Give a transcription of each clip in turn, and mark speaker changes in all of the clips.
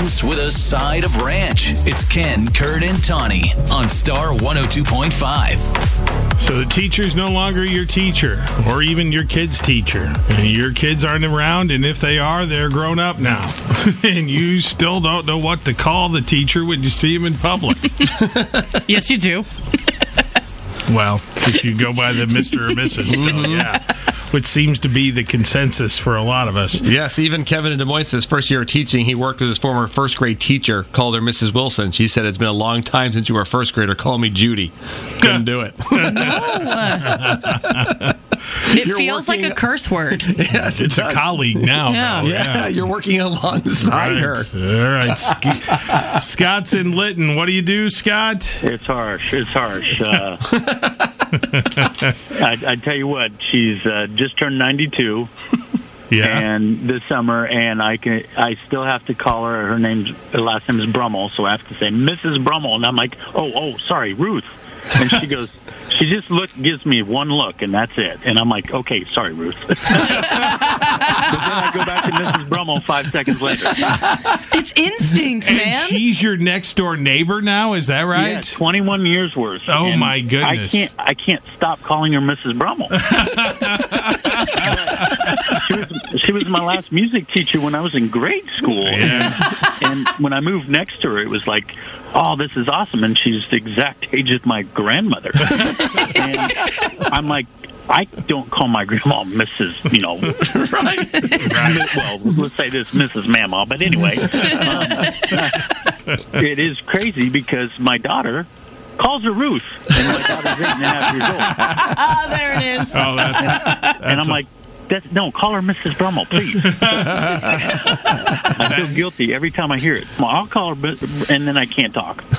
Speaker 1: mornings with a side of ranch. It's Ken, Kurt, and Tawny on Star 102.5.
Speaker 2: So the teacher's no longer your teacher or even your kid's teacher. And your kids aren't around, and if they are, they're grown up now. and you still don't know what to call the teacher when you see him in public.
Speaker 3: Yes, you do.
Speaker 2: well, if you go by the Mr. or Mrs. still, yeah. Which seems to be the consensus for a lot of us.
Speaker 4: Yes, even Kevin in Des Moines, his first year of teaching, he worked with his former first grade teacher, called her Mrs. Wilson. She said, It's been a long time since you were a first grader. Call me Judy. Couldn't do it.
Speaker 3: It
Speaker 4: You're
Speaker 3: feels like a curse word.
Speaker 4: yes,
Speaker 2: It's a colleague now.
Speaker 3: Yeah.
Speaker 2: though,
Speaker 4: Yeah, you're working alongside her.
Speaker 2: All right. Sk- Scott's in Lytton. What do you do, Scott?
Speaker 5: It's harsh. It's harsh. Uh, I, I tell you what, she's uh, just turned 92,
Speaker 2: Yeah.
Speaker 5: and this summer, and I can, I still have to call her. Her name's, her last name is Brummel, so I have to say Mrs. Brummel, and I'm like, oh, oh, sorry, Ruth, and she goes. She just look gives me one look and that's it, and I'm like, okay, sorry, Ruth. but then I go back to Mrs. Brummel five seconds later.
Speaker 3: It's instinct,
Speaker 2: and
Speaker 3: man.
Speaker 2: she's your next door neighbor now. Is that right?
Speaker 5: Yeah, 21 years worth.
Speaker 2: Oh,
Speaker 5: And
Speaker 2: my goodness.
Speaker 5: I can't I can't stop calling her Mrs. Brummel. she was she was my last music teacher when I was in grade school.
Speaker 2: Yeah.
Speaker 5: And when I moved next to her, it was like, "Oh, this is awesome!" And she's the exact age of my grandmother. and I'm like, I don't call my grandma Mrs. You know, right? Well, let's say this Mrs. Mama. But anyway, um, it is crazy because my daughter calls her Ruth, and my daughter's eight and a half years old,
Speaker 3: Ah, there it is.
Speaker 2: Oh, that's, that's
Speaker 5: and I'm
Speaker 2: a-
Speaker 5: like. That's, no, call her Mrs. Brummel, please. I feel guilty every time I hear it. Well, I'll call her, and then I can't talk.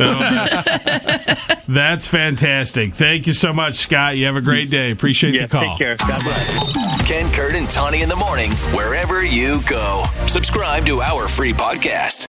Speaker 2: that's fantastic. Thank you so much, Scott. You have a great day. Appreciate
Speaker 5: Yeah,
Speaker 2: the call.
Speaker 5: take care. God bless.
Speaker 1: Ken, Kurt, and Tawny in the morning, wherever you go. Subscribe to our free podcast.